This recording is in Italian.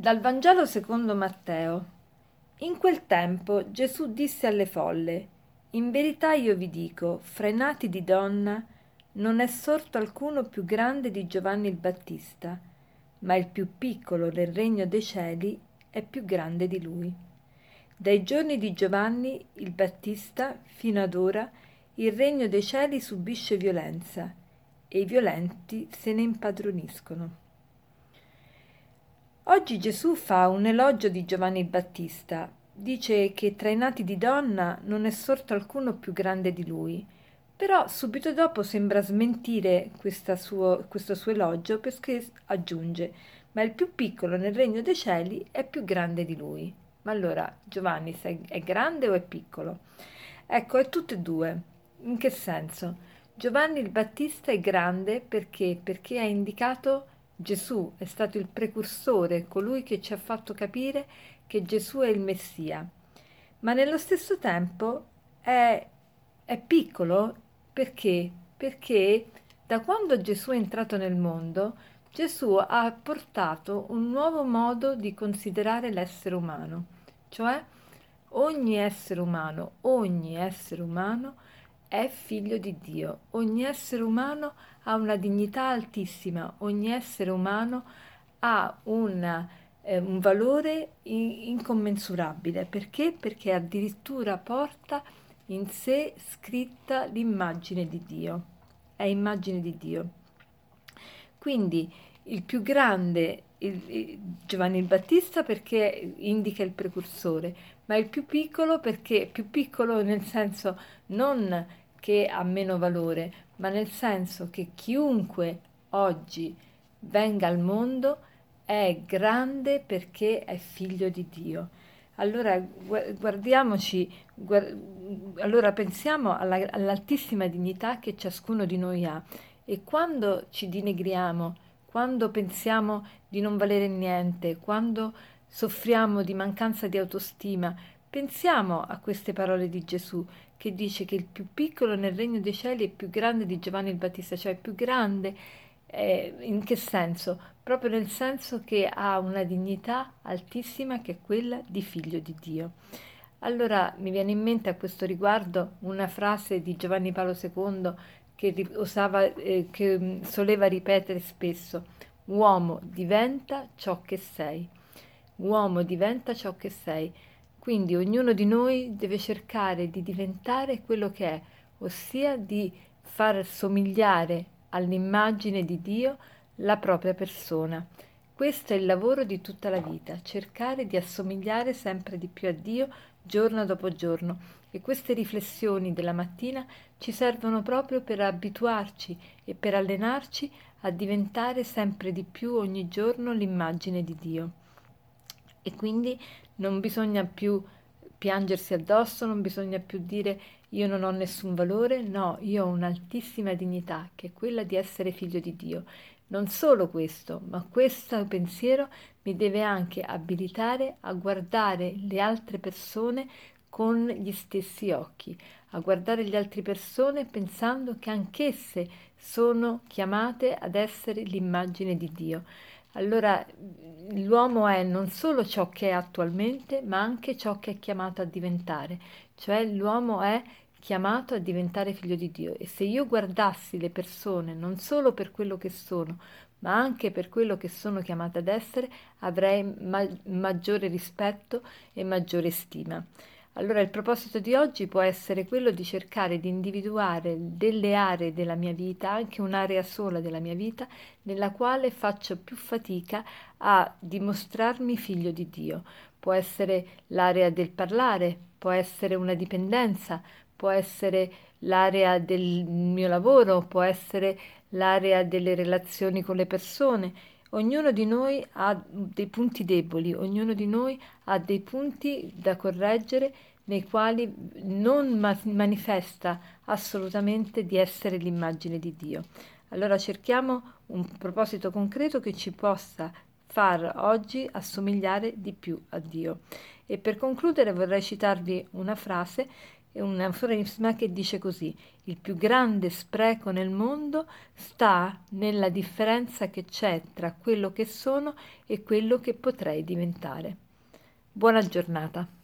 Dal Vangelo secondo Matteo. In quel tempo Gesù disse alle folle, In verità io vi dico, fra i nati di donna non è sorto alcuno più grande di Giovanni il Battista, ma il più piccolo nel regno dei cieli è più grande di lui. Dai giorni di Giovanni il Battista fino ad ora il regno dei cieli subisce violenza e i violenti se ne impadroniscono. Oggi Gesù fa un elogio di Giovanni Battista. Dice che tra i nati di donna non è sorto alcuno più grande di lui. Però subito dopo sembra smentire suo, questo suo elogio perché aggiunge ma il più piccolo nel regno dei cieli è più grande di lui. Ma allora Giovanni è grande o è piccolo? Ecco, è tutte e due. In che senso? Giovanni il Battista è grande perché? Perché ha indicato Gesù è stato il precursore, colui che ci ha fatto capire che Gesù è il Messia, ma nello stesso tempo è, è piccolo perché? Perché da quando Gesù è entrato nel mondo, Gesù ha portato un nuovo modo di considerare l'essere umano, cioè ogni essere umano, ogni essere umano è figlio di Dio. Ogni essere umano ha una dignità altissima, ogni essere umano ha una, eh, un valore incommensurabile. Perché? Perché addirittura porta in sé scritta l'immagine di Dio. È immagine di Dio. Quindi il più grande il, il Giovanni il Battista perché indica il precursore, ma il più piccolo perché più piccolo nel senso non che ha meno valore, ma nel senso che chiunque oggi venga al mondo è grande perché è figlio di Dio. Allora guardiamoci, guard- allora pensiamo alla, all'altissima dignità che ciascuno di noi ha e quando ci dinegriamo, quando pensiamo di non valere niente, quando soffriamo di mancanza di autostima, pensiamo a queste parole di Gesù che dice che il più piccolo nel regno dei cieli è più grande di Giovanni il Battista, cioè più grande eh, in che senso? Proprio nel senso che ha una dignità altissima che è quella di figlio di Dio. Allora mi viene in mente a questo riguardo una frase di Giovanni Paolo II che, usava, eh, che mm, soleva ripetere spesso, uomo diventa ciò che sei, uomo diventa ciò che sei. Quindi ognuno di noi deve cercare di diventare quello che è, ossia di far somigliare all'immagine di Dio la propria persona. Questo è il lavoro di tutta la vita, cercare di assomigliare sempre di più a Dio giorno dopo giorno e queste riflessioni della mattina ci servono proprio per abituarci e per allenarci a diventare sempre di più ogni giorno l'immagine di Dio. E quindi non bisogna più piangersi addosso, non bisogna più dire io non ho nessun valore, no, io ho un'altissima dignità, che è quella di essere figlio di Dio. Non solo questo, ma questo pensiero mi deve anche abilitare a guardare le altre persone con gli stessi occhi, a guardare le altre persone pensando che anch'esse sono chiamate ad essere l'immagine di Dio. Allora l'uomo è non solo ciò che è attualmente, ma anche ciò che è chiamato a diventare, cioè l'uomo è chiamato a diventare figlio di Dio e se io guardassi le persone non solo per quello che sono, ma anche per quello che sono chiamate ad essere, avrei ma- maggiore rispetto e maggiore stima. Allora il proposito di oggi può essere quello di cercare di individuare delle aree della mia vita, anche un'area sola della mia vita, nella quale faccio più fatica a dimostrarmi figlio di Dio. Può essere l'area del parlare, può essere una dipendenza, può essere l'area del mio lavoro, può essere l'area delle relazioni con le persone. Ognuno di noi ha dei punti deboli, ognuno di noi ha dei punti da correggere nei quali non ma- manifesta assolutamente di essere l'immagine di Dio. Allora cerchiamo un proposito concreto che ci possa far oggi assomigliare di più a Dio. E per concludere vorrei citarvi una frase È un aforisma che dice così: il più grande spreco nel mondo sta nella differenza che c'è tra quello che sono e quello che potrei diventare. Buona giornata.